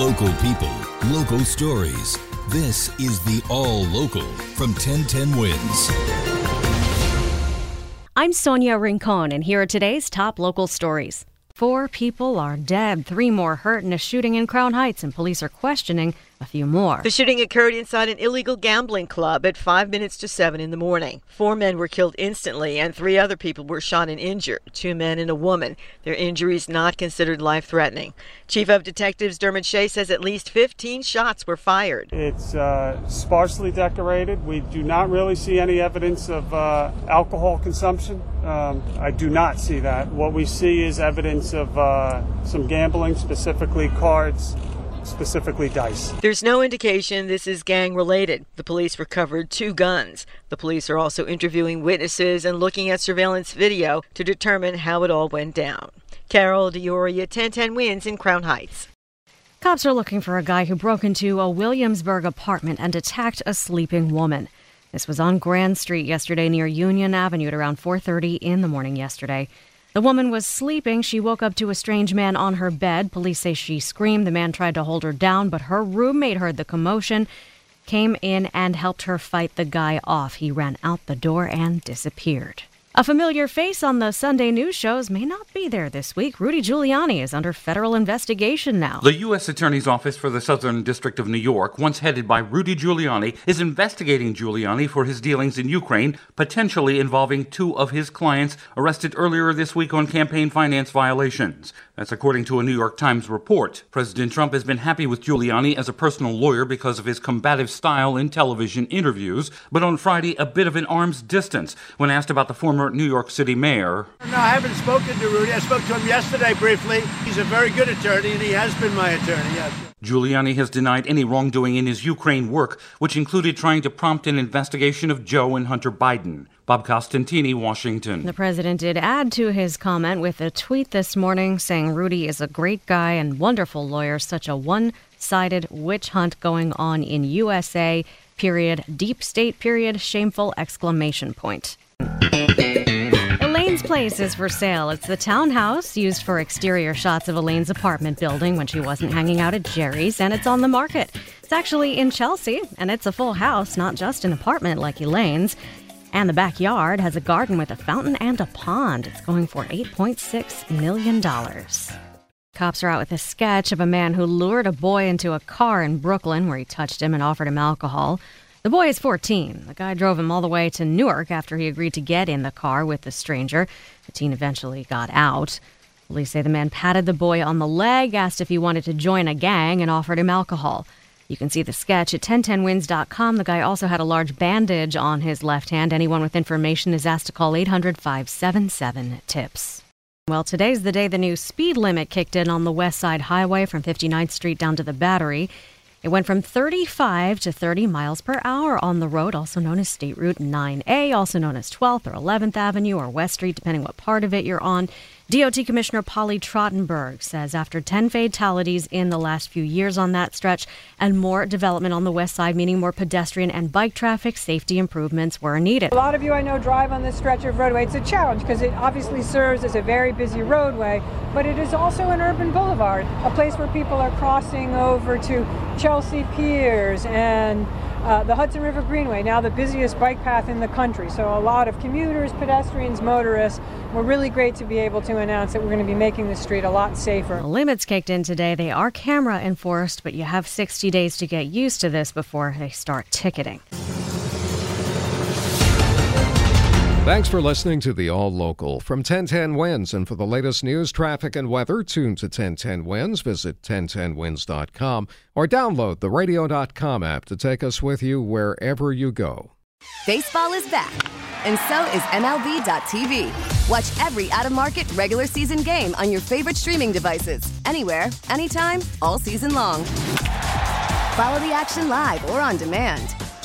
Local people, local stories. This is the All Local from 1010 Wins. I'm Sonia Rincon, and here are today's top local stories. Four people are dead, three more hurt in a shooting in Crown Heights, and police are questioning a few more. The shooting occurred inside an illegal gambling club at 5 minutes to 7 in the morning. Four men were killed instantly, and three other people were shot and injured two men and a woman. Their injuries not considered life threatening. Chief of Detectives Dermot Shea says at least 15 shots were fired. It's uh, sparsely decorated. We do not really see any evidence of uh, alcohol consumption. Um, I do not see that. What we see is evidence of uh, some gambling, specifically cards specifically dice. There's no indication this is gang related. The police recovered two guns. The police are also interviewing witnesses and looking at surveillance video to determine how it all went down. Carol D'Auria, 1010 wins in Crown Heights. Cops are looking for a guy who broke into a Williamsburg apartment and attacked a sleeping woman. This was on Grand Street yesterday near Union Avenue at around 4:30 in the morning yesterday. The woman was sleeping. She woke up to a strange man on her bed. Police say she screamed. The man tried to hold her down, but her roommate heard the commotion, came in, and helped her fight the guy off. He ran out the door and disappeared. A familiar face on the Sunday news shows may not be there this week. Rudy Giuliani is under federal investigation now. The U.S. Attorney's Office for the Southern District of New York, once headed by Rudy Giuliani, is investigating Giuliani for his dealings in Ukraine, potentially involving two of his clients arrested earlier this week on campaign finance violations. That's according to a New York Times report. President Trump has been happy with Giuliani as a personal lawyer because of his combative style in television interviews, but on Friday, a bit of an arm's distance when asked about the former New York City mayor. No, I haven't spoken to Rudy. I spoke to him yesterday briefly. He's a very good attorney, and he has been my attorney, yes. Giuliani has denied any wrongdoing in his Ukraine work, which included trying to prompt an investigation of Joe and Hunter Biden. Bob Costantini, Washington. The president did add to his comment with a tweet this morning saying Rudy is a great guy and wonderful lawyer, such a one sided witch hunt going on in USA, period, deep state, period, shameful exclamation point. Elaine's place is for sale. It's the townhouse used for exterior shots of Elaine's apartment building when she wasn't hanging out at Jerry's, and it's on the market. It's actually in Chelsea, and it's a full house, not just an apartment like Elaine's. And the backyard has a garden with a fountain and a pond. It's going for $8.6 million. Cops are out with a sketch of a man who lured a boy into a car in Brooklyn where he touched him and offered him alcohol. The boy is 14. The guy drove him all the way to Newark after he agreed to get in the car with the stranger. The teen eventually got out. Police say the man patted the boy on the leg, asked if he wanted to join a gang, and offered him alcohol. You can see the sketch at 1010wins.com. The guy also had a large bandage on his left hand. Anyone with information is asked to call 800 577 TIPS. Well, today's the day the new speed limit kicked in on the West Side Highway from 59th Street down to the Battery. It went from 35 to 30 miles per hour on the road, also known as State Route 9A, also known as 12th or 11th Avenue or West Street, depending what part of it you're on. DOT Commissioner Polly Trottenberg says after 10 fatalities in the last few years on that stretch and more development on the west side, meaning more pedestrian and bike traffic, safety improvements were needed. A lot of you I know drive on this stretch of roadway. It's a challenge because it obviously serves as a very busy roadway, but it is also an urban boulevard, a place where people are crossing over to Chelsea Piers and uh, the Hudson River Greenway, now the busiest bike path in the country. So, a lot of commuters, pedestrians, motorists. We're really great to be able to announce that we're going to be making the street a lot safer. Limits kicked in today. They are camera enforced, but you have 60 days to get used to this before they start ticketing. Thanks for listening to the All Local from 1010 Wins. And for the latest news, traffic, and weather, tune to 1010 Wins. Visit 1010wins.com or download the radio.com app to take us with you wherever you go. Baseball is back, and so is MLB.tv. Watch every out of market regular season game on your favorite streaming devices, anywhere, anytime, all season long. Follow the action live or on demand.